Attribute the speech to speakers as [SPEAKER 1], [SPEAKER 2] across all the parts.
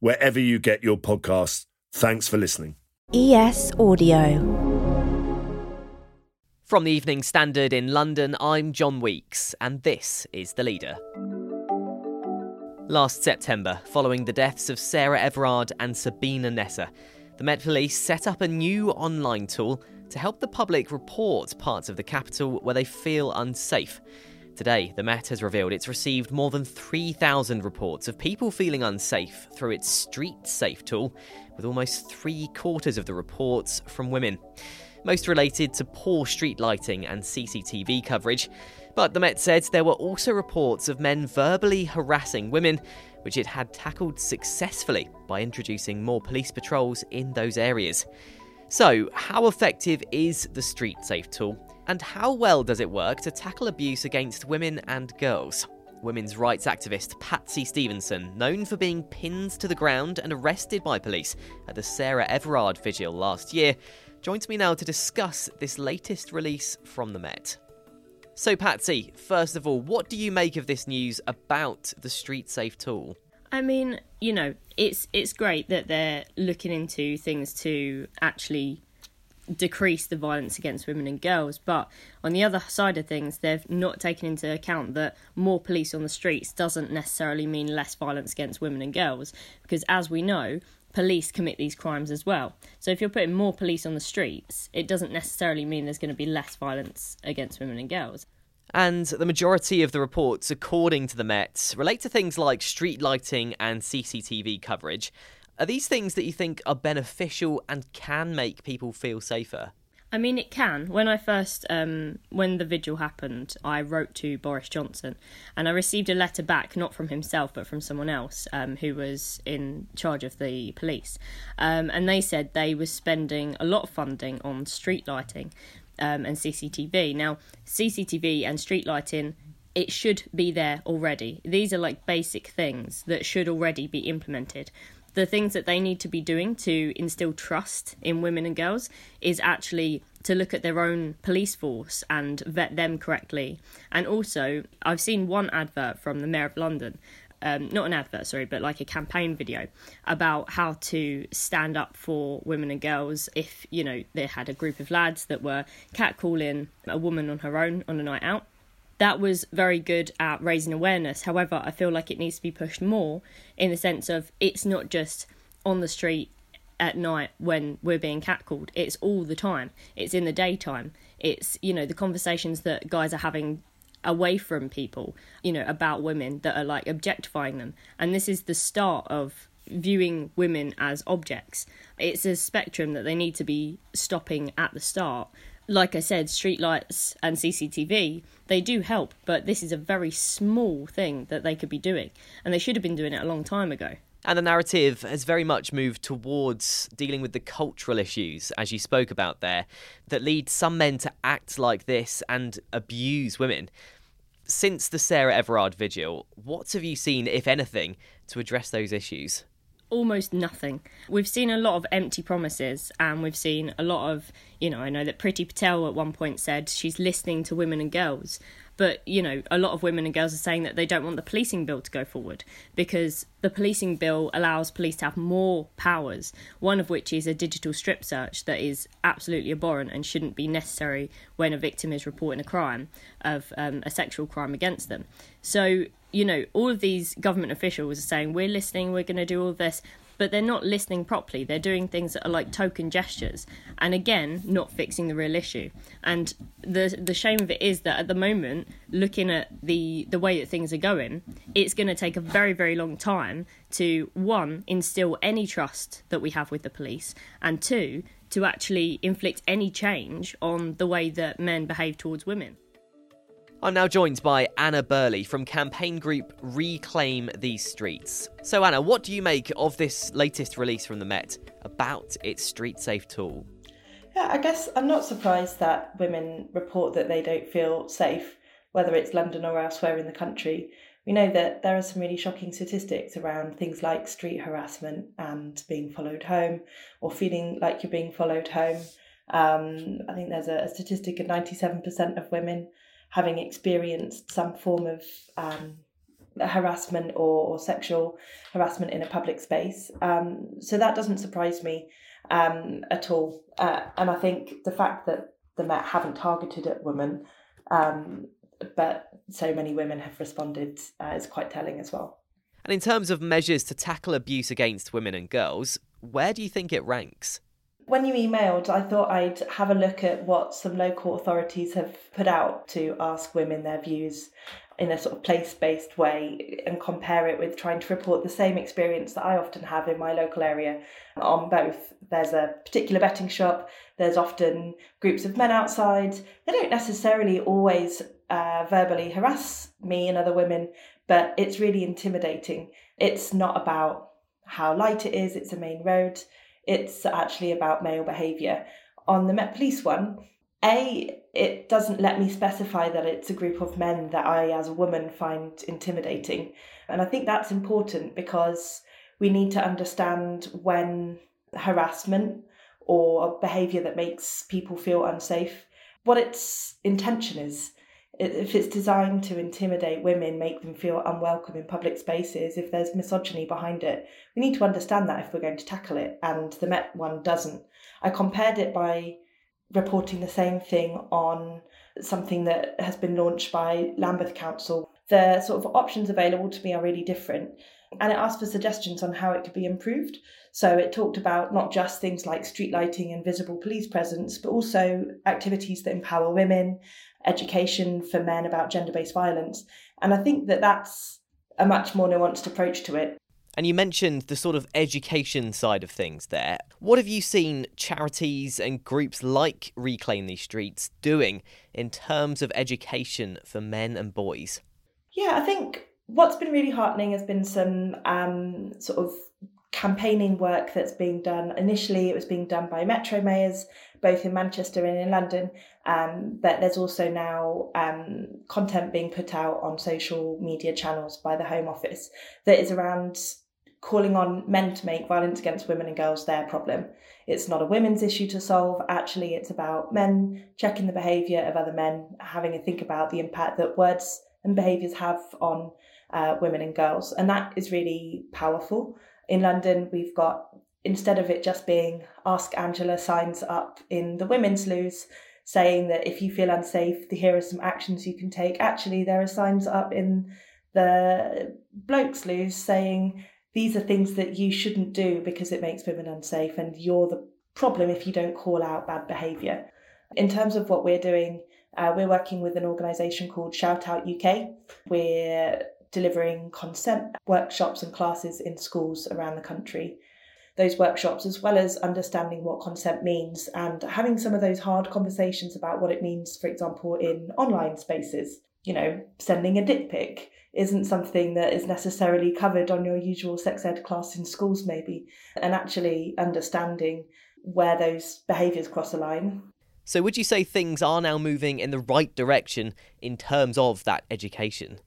[SPEAKER 1] wherever you get your podcasts. Thanks for listening.
[SPEAKER 2] ES Audio.
[SPEAKER 3] From the Evening Standard in London, I'm John Weeks, and this is The Leader. Last September, following the deaths of Sarah Everard and Sabina Nessa, the Met Police set up a new online tool to help the public report parts of the capital where they feel unsafe. Today, the Met has revealed it's received more than 3,000 reports of people feeling unsafe through its Street Safe tool, with almost three quarters of the reports from women. Most related to poor street lighting and CCTV coverage. But the Met said there were also reports of men verbally harassing women, which it had tackled successfully by introducing more police patrols in those areas. So, how effective is the StreetSafe tool? And how well does it work to tackle abuse against women and girls? Women's rights activist Patsy Stevenson, known for being pinned to the ground and arrested by police at the Sarah Everard vigil last year, joins me now to discuss this latest release from the Met. So, Patsy, first of all, what do you make of this news about the StreetSafe tool?
[SPEAKER 4] I mean, you know, it's it's great that they're looking into things to actually decrease the violence against women and girls. But on the other side of things, they've not taken into account that more police on the streets doesn't necessarily mean less violence against women and girls. Because as we know, police commit these crimes as well. So if you're putting more police on the streets, it doesn't necessarily mean there's going to be less violence against women and girls.
[SPEAKER 3] And the majority of the reports, according to the Met, relate to things like street lighting and CCTV coverage. Are these things that you think are beneficial and can make people feel safer?
[SPEAKER 4] I mean, it can. When I first, um, when the vigil happened, I wrote to Boris Johnson, and I received a letter back, not from himself, but from someone else um, who was in charge of the police, um, and they said they were spending a lot of funding on street lighting um, and CCTV. Now, CCTV and street lighting it should be there already. These are like basic things that should already be implemented the things that they need to be doing to instill trust in women and girls is actually to look at their own police force and vet them correctly. And also, I've seen one advert from the Mayor of London. Um, not an advert, sorry, but like a campaign video about how to stand up for women and girls if, you know, they had a group of lads that were catcalling a woman on her own on a night out that was very good at raising awareness. However, I feel like it needs to be pushed more in the sense of it's not just on the street at night when we're being catcalled. It's all the time. It's in the daytime. It's, you know, the conversations that guys are having away from people, you know, about women that are like objectifying them. And this is the start of viewing women as objects. It's a spectrum that they need to be stopping at the start like I said, streetlights and CCTV, they do help, but this is a very small thing that they could be doing, and they should have been doing it a long time ago.
[SPEAKER 3] And the narrative has very much moved towards dealing with the cultural issues, as you spoke about there, that lead some men to act like this and abuse women. Since the Sarah Everard vigil, what have you seen, if anything, to address those issues?
[SPEAKER 4] Almost nothing. We've seen a lot of empty promises and we've seen a lot of, you know, I know that Priti Patel at one point said she's listening to women and girls. But, you know, a lot of women and girls are saying that they don't want the policing bill to go forward because the policing bill allows police to have more powers, one of which is a digital strip search that is absolutely abhorrent and shouldn't be necessary when a victim is reporting a crime of um, a sexual crime against them. So you know, all of these government officials are saying, we're listening, we're going to do all this, but they're not listening properly. They're doing things that are like token gestures, and again, not fixing the real issue. And the the shame of it is that at the moment, looking at the the way that things are going, it's going to take a very very long time to one instill any trust that we have with the police, and two to actually inflict any change on the way that men behave towards women.
[SPEAKER 3] I'm now joined by Anna Birley from campaign group Reclaim These Streets. So, Anna, what do you make of this latest release from the Met about its street safe tool?
[SPEAKER 5] Yeah, I guess I'm not surprised that women report that they don't feel safe, whether it's London or elsewhere in the country. We know that there are some really shocking statistics around things like street harassment and being followed home or feeling like you're being followed home. Um, I think there's a, a statistic of 97% of women having experienced some form of um, harassment or, or, sexual harassment in a public space. Um, so that doesn't surprise me um, at all. Uh, and I think the fact that the Met haven't targeted at women, um, but so many women have responded, uh, is quite telling as well.
[SPEAKER 3] And in terms of measures to tackle abuse against women and girls, where do you think it ranks?
[SPEAKER 5] When you emailed, I thought I'd have a look at what some local authorities have put out to ask women their views in a sort of place based way and compare it with trying to report the same experience that I often have in my local area on both. There's a particular betting shop, there's often groups of men outside. They don't necessarily always uh, verbally harass me and other women, but it's really intimidating. It's not about how light it is, it's a main road it's actually about male behaviour. On the Met Police one, A, it doesn't let me specify that it's a group of men that I, as a woman, find intimidating. And I think that's important because we need to understand when harassment or behaviour that makes people feel unsafe, what its intention is if it's designed to intimidate women, make them feel unwelcome in public spaces, if there's misogyny behind it, we need to understand that if we're going to tackle it. And the Met one doesn't. I compared it by reporting the same thing on something that has been launched by Lambeth Council. The sort of options available to me are really different. And it asked for suggestions on how it could be improved. So it talked about not just things like street lighting and visible police presence, but also activities that empower women, education for men about gender based violence. And I think that that's a much more nuanced approach to it.
[SPEAKER 3] And you mentioned the sort of education side of things there. What have you seen charities and groups like Reclaim These Streets doing in terms of education for men and boys?
[SPEAKER 5] Yeah, I think what's been really heartening has been some um, sort of campaigning work that's being done. Initially, it was being done by metro mayors, both in Manchester and in London, um, but there's also now um, content being put out on social media channels by the Home Office that is around calling on men to make violence against women and girls their problem. It's not a women's issue to solve. Actually, it's about men checking the behaviour of other men, having a think about the impact that words and behaviours have on uh, women and girls. And that is really powerful. In London, we've got, instead of it just being Ask Angela signs up in the women's loos, saying that if you feel unsafe, here are some actions you can take. Actually, there are signs up in the blokes' loos saying these are things that you shouldn't do because it makes women unsafe, and you're the problem if you don't call out bad behaviour. In terms of what we're doing, uh, we're working with an organisation called Shout Out UK. We're delivering consent workshops and classes in schools around the country those workshops, as well as understanding what consent means and having some of those hard conversations about what it means, for example, in online spaces. You know, sending a dick pic isn't something that is necessarily covered on your usual sex ed class in schools, maybe, and actually understanding where those behaviours cross a line.
[SPEAKER 3] So, would you say things are now moving in the right direction in terms of that education?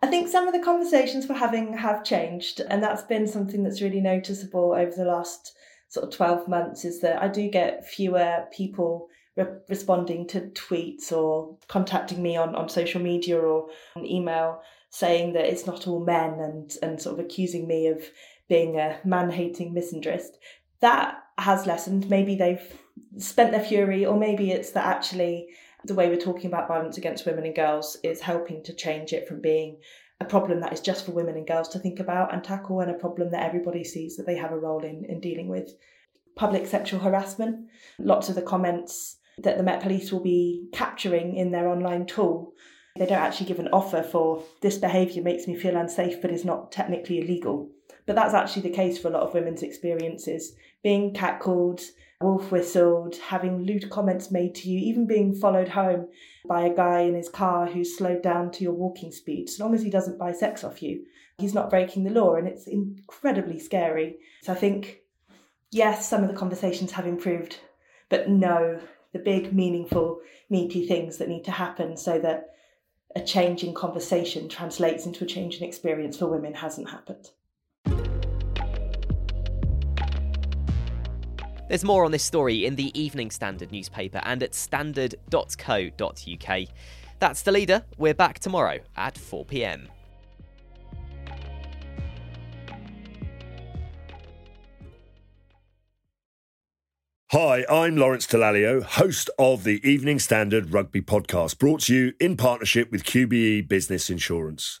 [SPEAKER 5] I think some of the conversations we're having have changed, and that's been something that's really noticeable over the last sort of 12 months is that I do get fewer people re- responding to tweets or contacting me on, on social media or on email saying that it's not all men and, and sort of accusing me of being a man hating misandrist. That has lessened. Maybe they've spent their fury, or maybe it's that actually the way we're talking about violence against women and girls is helping to change it from being a problem that is just for women and girls to think about and tackle, and a problem that everybody sees that they have a role in, in dealing with. Public sexual harassment. Lots of the comments that the Met Police will be capturing in their online tool. They don't actually give an offer for this behaviour makes me feel unsafe but is not technically illegal. But that's actually the case for a lot of women's experiences. Being catcalled, wolf whistled, having lewd comments made to you, even being followed home by a guy in his car who's slowed down to your walking speed. So long as he doesn't buy sex off you, he's not breaking the law, and it's incredibly scary. So I think, yes, some of the conversations have improved, but no, the big, meaningful, meaty things that need to happen so that a change in conversation translates into a change in experience for women hasn't happened.
[SPEAKER 3] There's more on this story in the Evening Standard newspaper and at standard.co.uk. That's the leader. We're back tomorrow at 4 pm.
[SPEAKER 1] Hi, I'm Lawrence Dallaglio, host of the Evening Standard Rugby Podcast, brought to you in partnership with QBE Business Insurance.